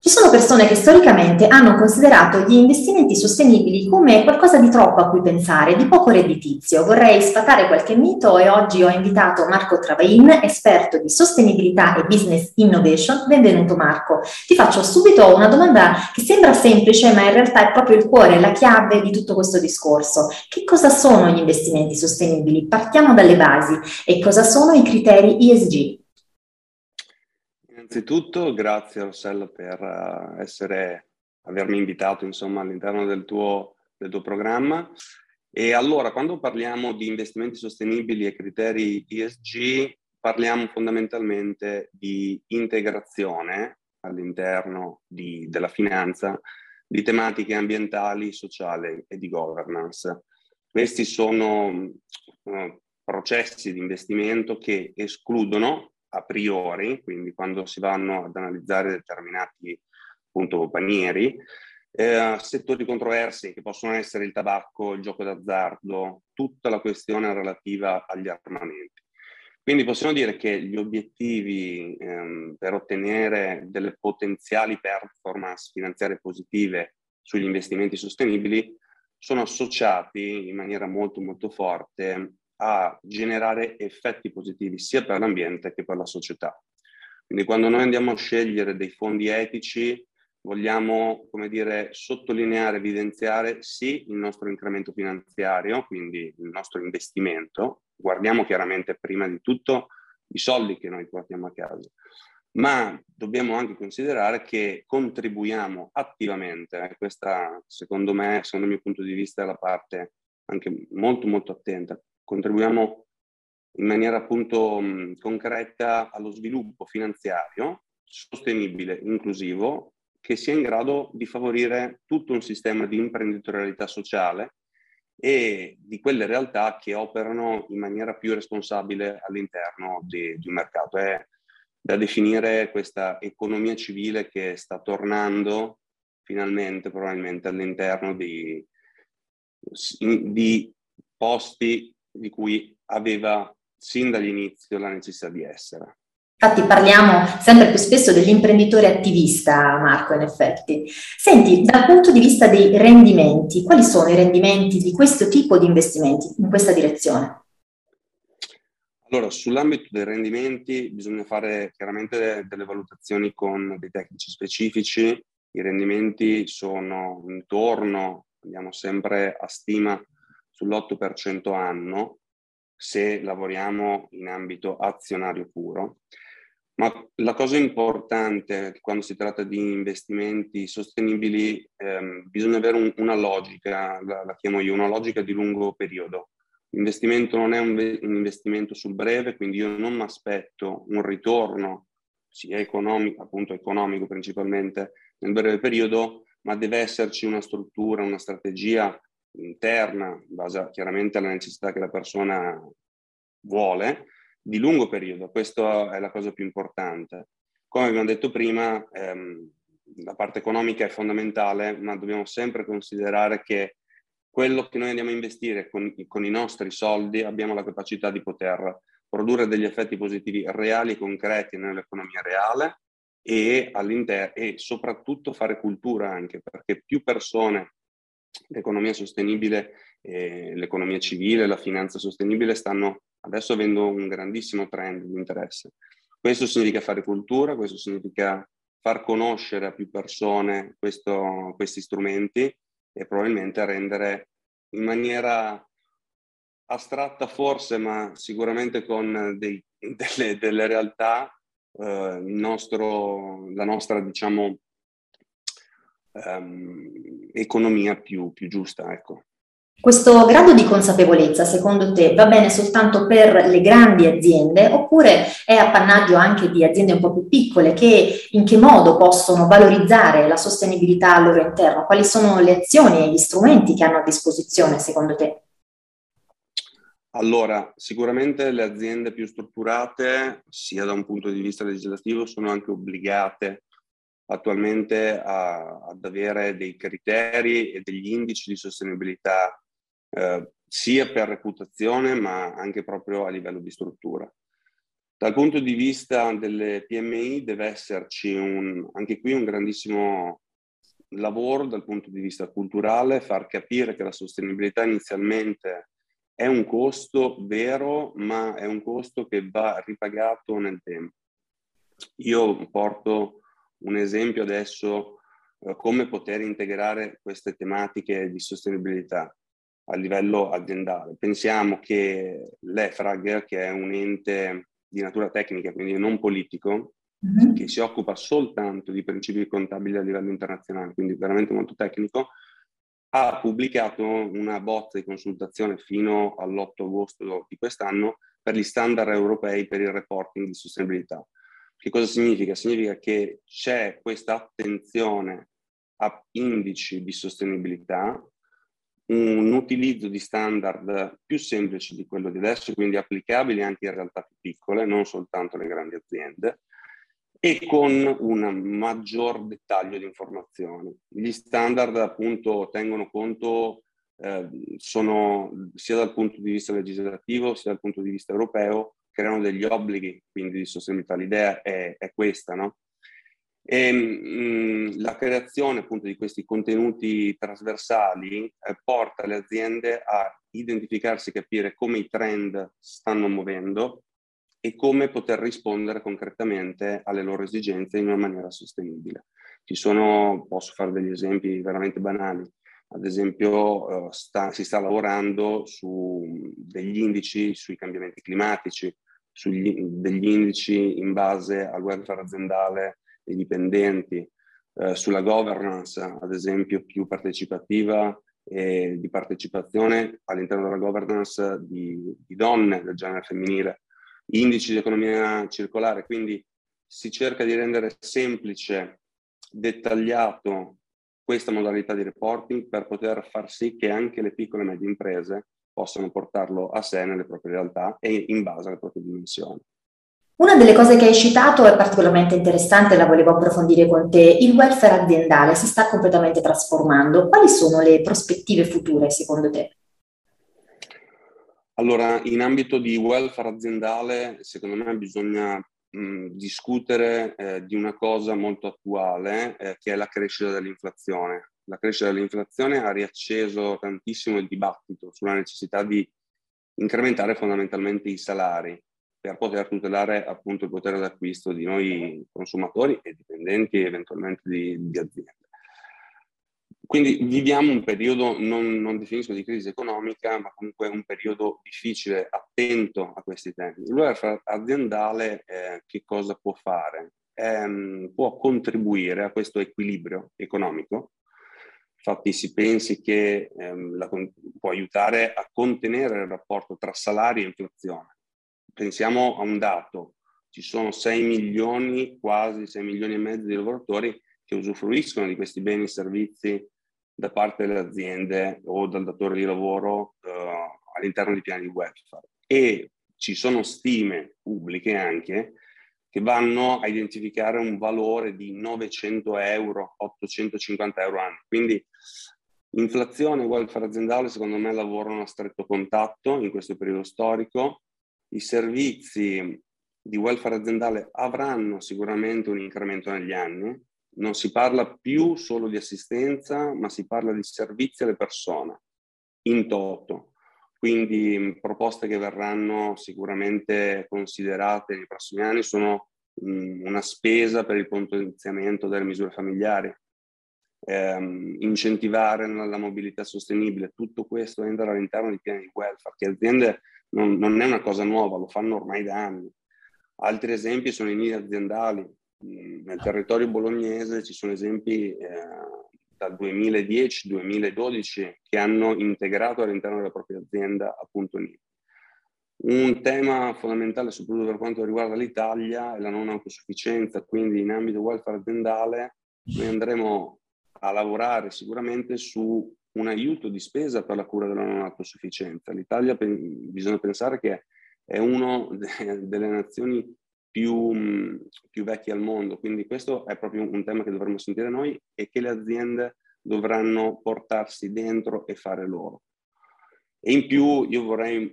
Ci sono persone che storicamente hanno considerato gli investimenti sostenibili come qualcosa di troppo a cui pensare, di poco redditizio. Vorrei sfatare qualche mito e oggi ho invitato Marco Travain, esperto di sostenibilità e business innovation. Benvenuto Marco. Ti faccio subito una domanda che sembra semplice, ma in realtà è proprio il cuore, la chiave di tutto questo discorso. Che cosa sono gli investimenti sostenibili? Partiamo dalle basi e cosa sono i criteri ESG? Innanzitutto grazie Rossella per uh, essere, avermi invitato insomma, all'interno del tuo, del tuo programma. E allora, quando parliamo di investimenti sostenibili e criteri ESG, parliamo fondamentalmente di integrazione all'interno di, della finanza di tematiche ambientali, sociali e di governance. Questi sono uh, processi di investimento che escludono a priori, quindi quando si vanno ad analizzare determinati appunto panieri, eh, settori controversi che possono essere il tabacco, il gioco d'azzardo, tutta la questione relativa agli armamenti. Quindi possiamo dire che gli obiettivi ehm, per ottenere delle potenziali performance finanziarie positive sugli investimenti sostenibili sono associati in maniera molto molto forte a generare effetti positivi sia per l'ambiente che per la società. Quindi quando noi andiamo a scegliere dei fondi etici, vogliamo, come dire, sottolineare, evidenziare sì il nostro incremento finanziario, quindi il nostro investimento. Guardiamo chiaramente prima di tutto i soldi che noi portiamo a casa, ma dobbiamo anche considerare che contribuiamo attivamente, eh, questa secondo me, secondo il mio punto di vista, è la parte anche molto molto attenta, contribuiamo in maniera appunto concreta allo sviluppo finanziario sostenibile, inclusivo, che sia in grado di favorire tutto un sistema di imprenditorialità sociale e di quelle realtà che operano in maniera più responsabile all'interno di, di un mercato. È da definire questa economia civile che sta tornando finalmente probabilmente all'interno di, di posti di cui aveva sin dall'inizio la necessità di essere. Infatti parliamo sempre più spesso dell'imprenditore attivista, Marco, in effetti. Senti, dal punto di vista dei rendimenti, quali sono i rendimenti di questo tipo di investimenti in questa direzione? Allora, sull'ambito dei rendimenti bisogna fare chiaramente delle valutazioni con dei tecnici specifici. I rendimenti sono intorno, andiamo sempre a stima, sull'8% anno se lavoriamo in ambito azionario puro. Ma la cosa importante quando si tratta di investimenti sostenibili, ehm, bisogna avere un, una logica, la, la, chiamo io, una logica di lungo periodo. L'investimento non è un, un investimento sul breve, quindi io non mi aspetto un ritorno, sia economico, appunto economico principalmente, nel breve periodo, ma deve esserci una struttura, una strategia interna, in base chiaramente alla necessità che la persona vuole, di lungo periodo. Questa è la cosa più importante. Come abbiamo detto prima, ehm, la parte economica è fondamentale, ma dobbiamo sempre considerare che quello che noi andiamo a investire con, con i nostri soldi abbiamo la capacità di poter produrre degli effetti positivi reali e concreti nell'economia reale e, e soprattutto fare cultura anche, perché più persone l'economia sostenibile, eh, l'economia civile, la finanza sostenibile stanno adesso avendo un grandissimo trend di interesse. Questo significa fare cultura, questo significa far conoscere a più persone questo, questi strumenti e probabilmente rendere in maniera astratta forse, ma sicuramente con dei, delle, delle, realtà, eh, nostro, la nostra, diciamo, um, economia più, più giusta. Ecco. Questo grado di consapevolezza, secondo te, va bene soltanto per le grandi aziende oppure è appannaggio anche di aziende un po' più piccole che in che modo possono valorizzare la sostenibilità al loro interno? Quali sono le azioni e gli strumenti che hanno a disposizione, secondo te? Allora, sicuramente le aziende più strutturate, sia da un punto di vista legislativo, sono anche obbligate attualmente a, ad avere dei criteri e degli indici di sostenibilità eh, sia per reputazione ma anche proprio a livello di struttura. Dal punto di vista delle PMI deve esserci un, anche qui un grandissimo lavoro dal punto di vista culturale, far capire che la sostenibilità inizialmente è un costo vero, ma è un costo che va ripagato nel tempo. Io porto un esempio adesso eh, come poter integrare queste tematiche di sostenibilità a livello aziendale. Pensiamo che l'EFRAG, che è un ente di natura tecnica, quindi non politico, mm-hmm. che si occupa soltanto di principi contabili a livello internazionale, quindi veramente molto tecnico, ha pubblicato una bozza di consultazione fino all'8 agosto di quest'anno per gli standard europei per il reporting di sostenibilità. Che cosa significa? Significa che c'è questa attenzione a indici di sostenibilità un utilizzo di standard più semplici di quello di adesso, quindi applicabili anche in realtà più piccole, non soltanto alle grandi aziende, e con un maggior dettaglio di informazioni. Gli standard appunto tengono conto, eh, sono sia dal punto di vista legislativo sia dal punto di vista europeo, creano degli obblighi quindi di sostenibilità. L'idea è, è questa, no? E, mh, la creazione appunto di questi contenuti trasversali eh, porta le aziende a identificarsi, capire come i trend stanno muovendo e come poter rispondere concretamente alle loro esigenze in una maniera sostenibile. Ci sono, posso fare degli esempi veramente banali, ad esempio uh, sta, si sta lavorando su degli indici sui cambiamenti climatici, sugli, degli indici in base al welfare aziendale dei dipendenti, eh, sulla governance, ad esempio, più partecipativa e di partecipazione all'interno della governance di, di donne del genere femminile, indici di economia circolare, quindi si cerca di rendere semplice, dettagliato questa modalità di reporting per poter far sì che anche le piccole e medie imprese possano portarlo a sé nelle proprie realtà e in base alle proprie dimensioni. Una delle cose che hai citato è particolarmente interessante, la volevo approfondire con te. Il welfare aziendale si sta completamente trasformando. Quali sono le prospettive future secondo te? Allora, in ambito di welfare aziendale, secondo me bisogna mh, discutere eh, di una cosa molto attuale, eh, che è la crescita dell'inflazione. La crescita dell'inflazione ha riacceso tantissimo il dibattito sulla necessità di incrementare fondamentalmente i salari per poter tutelare appunto il potere d'acquisto di noi consumatori e dipendenti eventualmente di, di aziende. Quindi viviamo un periodo, non, non, definisco di crisi economica, ma comunque un periodo difficile, attento a questi temi. Il welfare aziendale eh, che cosa può fare? Eh, può contribuire a questo equilibrio economico. Infatti si pensi che ehm, la, può aiutare a contenere il rapporto tra salario e inflazione pensiamo a un dato, ci sono 6 milioni, quasi 6 milioni e mezzo di lavoratori che usufruiscono di questi beni e servizi da parte delle aziende o dal datore di lavoro eh, all'interno di piani di welfare. E ci sono stime pubbliche anche che vanno a identificare un valore di 900 euro, 850 euro anni. Quindi inflazione e welfare aziendale secondo me lavorano a stretto contatto in questo periodo storico i servizi di welfare aziendale avranno sicuramente un incremento negli anni. Non si parla più solo di assistenza, ma si parla di servizi alle persone in toto. Quindi proposte che verranno sicuramente considerate nei prossimi anni sono mh, una spesa per il potenziamento delle misure familiari, ehm, incentivare la mobilità sostenibile, tutto questo entra all'interno di piani di welfare che aziende non, non, è una cosa nuova, lo fanno ormai da anni. Altri esempi sono i nidi aziendali. Nel territorio bolognese ci sono esempi eh, dal 2010-2012 che hanno integrato all'interno della propria azienda appunto nidi. Un tema fondamentale, soprattutto per quanto riguarda l'Italia, è la non autosufficienza, quindi in ambito welfare aziendale noi andremo a lavorare sicuramente su un aiuto di spesa per la cura della non autosufficienza. L'Italia bisogna pensare che è una delle nazioni più, più, vecchie al mondo, quindi questo è proprio un tema che dovremmo sentire noi e che le aziende dovranno portarsi dentro e fare loro. E in più io vorrei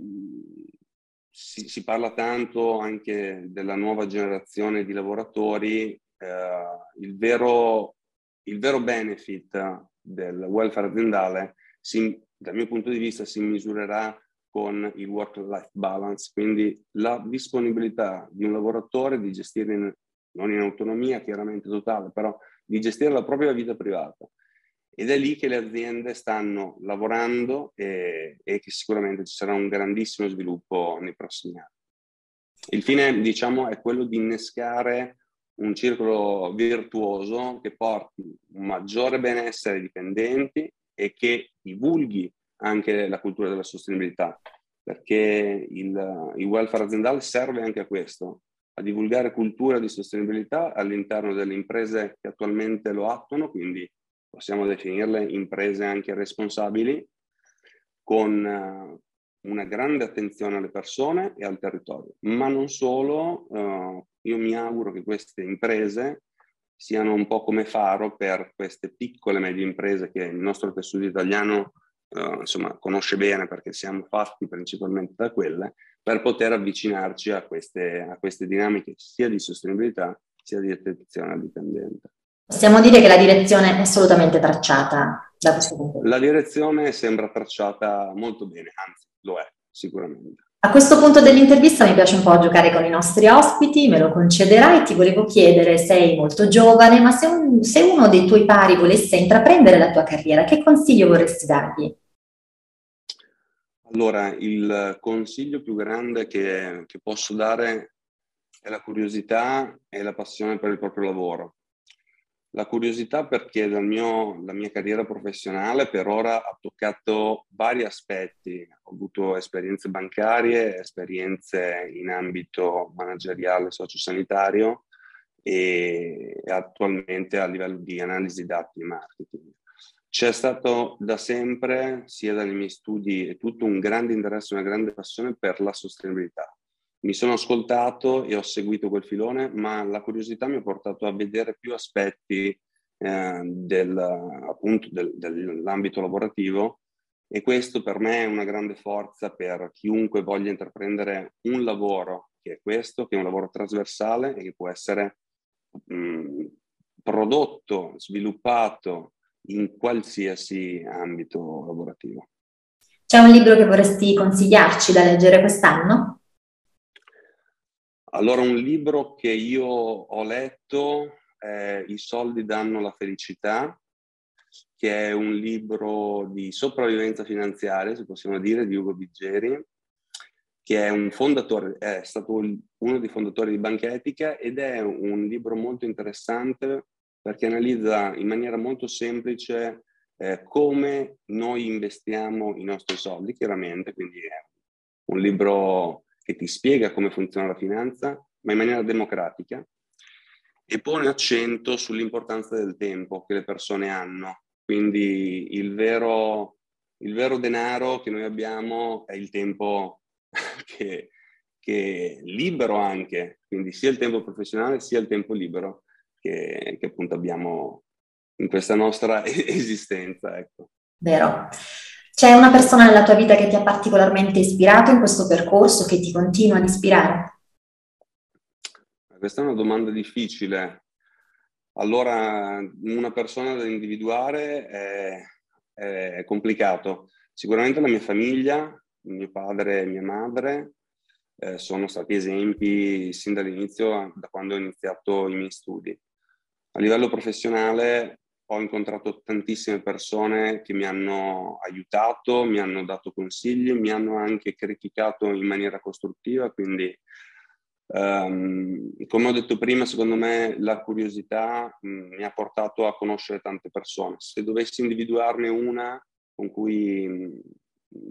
si, si, parla tanto anche della nuova generazione di lavoratori, eh, il, vero, il, vero, benefit del welfare aziendale, si, dal mio punto di vista, si misurerà con il work-life balance, quindi la disponibilità di un lavoratore di gestire, in, non in autonomia chiaramente totale, però di gestire la propria vita privata. Ed è lì che le aziende stanno lavorando e, e che sicuramente ci sarà un grandissimo sviluppo nei prossimi anni. Il fine, diciamo, è quello di innescare un circolo virtuoso che porti un maggiore benessere ai dipendenti e che divulghi anche la cultura della sostenibilità, perché il, il welfare aziendale serve anche a questo, a divulgare cultura di sostenibilità all'interno delle imprese che attualmente lo attuano, quindi possiamo definirle imprese anche responsabili, con eh, una grande attenzione alle persone e al territorio. Ma non solo, eh, io mi auguro che queste imprese siano un po' come faro per queste piccole e medie imprese che il nostro tessuto italiano eh, insomma, conosce bene perché siamo fatti principalmente da quelle, per poter avvicinarci a queste, a queste dinamiche sia di sostenibilità sia di attenzione al dipendente. Possiamo dire che la direzione è assolutamente tracciata da questo punto La direzione sembra tracciata molto bene, anzi lo è sicuramente. A questo punto dell'intervista mi piace un po' giocare con i nostri ospiti, me lo concederai, ti volevo chiedere, sei molto giovane, ma se, un, se uno dei tuoi pari volesse intraprendere la tua carriera, che consiglio vorresti dargli? Allora, il consiglio più grande che, che posso dare è la curiosità e la passione per il proprio lavoro. La curiosità perché la mia carriera professionale per ora ha toccato vari aspetti. Ho avuto esperienze bancarie, esperienze in ambito manageriale sociosanitario e attualmente a livello di analisi dati e marketing. C'è stato da sempre, sia dai miei studi tutto, un grande interesse, una grande passione per la sostenibilità. Mi sono ascoltato e ho seguito quel filone, ma la curiosità mi ha portato a vedere più aspetti eh, del, appunto del, dell'ambito lavorativo e questo per me è una grande forza per chiunque voglia intraprendere un lavoro che è questo, che è un lavoro trasversale e che può essere mh, prodotto, sviluppato in qualsiasi ambito lavorativo. C'è un libro che vorresti consigliarci da leggere quest'anno? Allora, un libro che io ho letto è I soldi danno la felicità, che è un libro di sopravvivenza finanziaria, se possiamo dire, di Ugo Biggeri, che è un fondatore, è stato uno dei fondatori di Banca Etica ed è un libro molto interessante perché analizza in maniera molto semplice eh, come noi investiamo i nostri soldi, chiaramente, quindi è un libro che ti spiega come funziona la finanza, ma in maniera democratica, e pone accento sull'importanza del tempo che le persone hanno. Quindi il vero, il vero denaro che noi abbiamo è il tempo che, che, libero anche, quindi sia il tempo professionale sia il tempo libero che, che appunto abbiamo in questa nostra esistenza. Ecco. Vero. C'è una persona nella tua vita che ti ha particolarmente ispirato in questo percorso, che ti continua ad ispirare? Questa è una domanda difficile. Allora, una persona da individuare è, è complicato. Sicuramente la mia famiglia, mio padre e mia madre, eh, sono stati esempi sin dall'inizio, da quando ho iniziato i miei studi. A livello professionale ho incontrato tantissime persone che mi hanno aiutato, mi hanno dato consigli, mi hanno anche criticato in maniera costruttiva, quindi um, come ho detto prima, secondo me la curiosità mh, mm, mi ha portato a conoscere tante persone. Se dovessi individuarne una con cui mh, mm,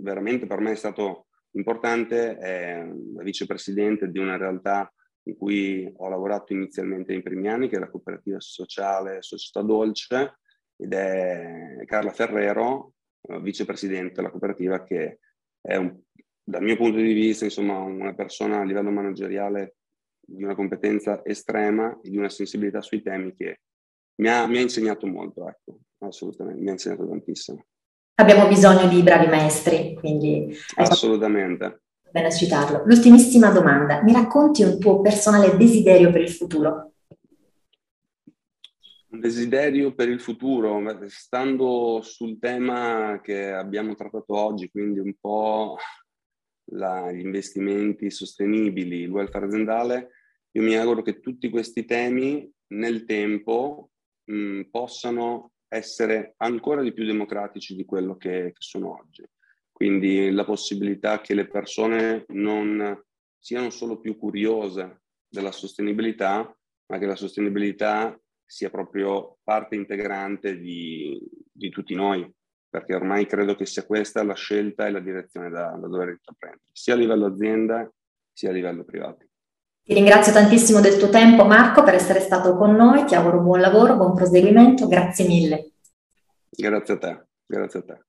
veramente per me è stato importante, è la vicepresidente di una realtà in cui ho lavorato inizialmente nei primi anni, che è la cooperativa sociale Società Dolce, ed è Carla Ferrero, eh, vicepresidente della cooperativa, che è un, dal mio punto di vista insomma, una persona a livello manageriale di una competenza estrema e di una sensibilità sui temi che mi ha, mi ha insegnato molto, ecco, assolutamente, mi ha insegnato tantissimo. Abbiamo bisogno di bravi maestri, quindi... Assolutamente Bene citarlo. L'ultimissima domanda, mi racconti un tuo personale desiderio per il futuro? Un desiderio per il futuro, stando sul tema che abbiamo trattato oggi, quindi un po' la, gli investimenti sostenibili, il welfare aziendale, io mi auguro che tutti questi temi nel tempo mh, possano essere ancora di più democratici di quello che, che sono oggi. Quindi la possibilità che le persone non siano solo più curiose della sostenibilità, ma che la sostenibilità sia proprio parte integrante di, di tutti noi, perché ormai credo che sia questa la scelta e la direzione da, da dover intraprendere, sia a livello azienda sia a livello privato. Ti ringrazio tantissimo del tuo tempo Marco per essere stato con noi, ti auguro buon lavoro, buon proseguimento, grazie mille. Grazie a te, grazie a te.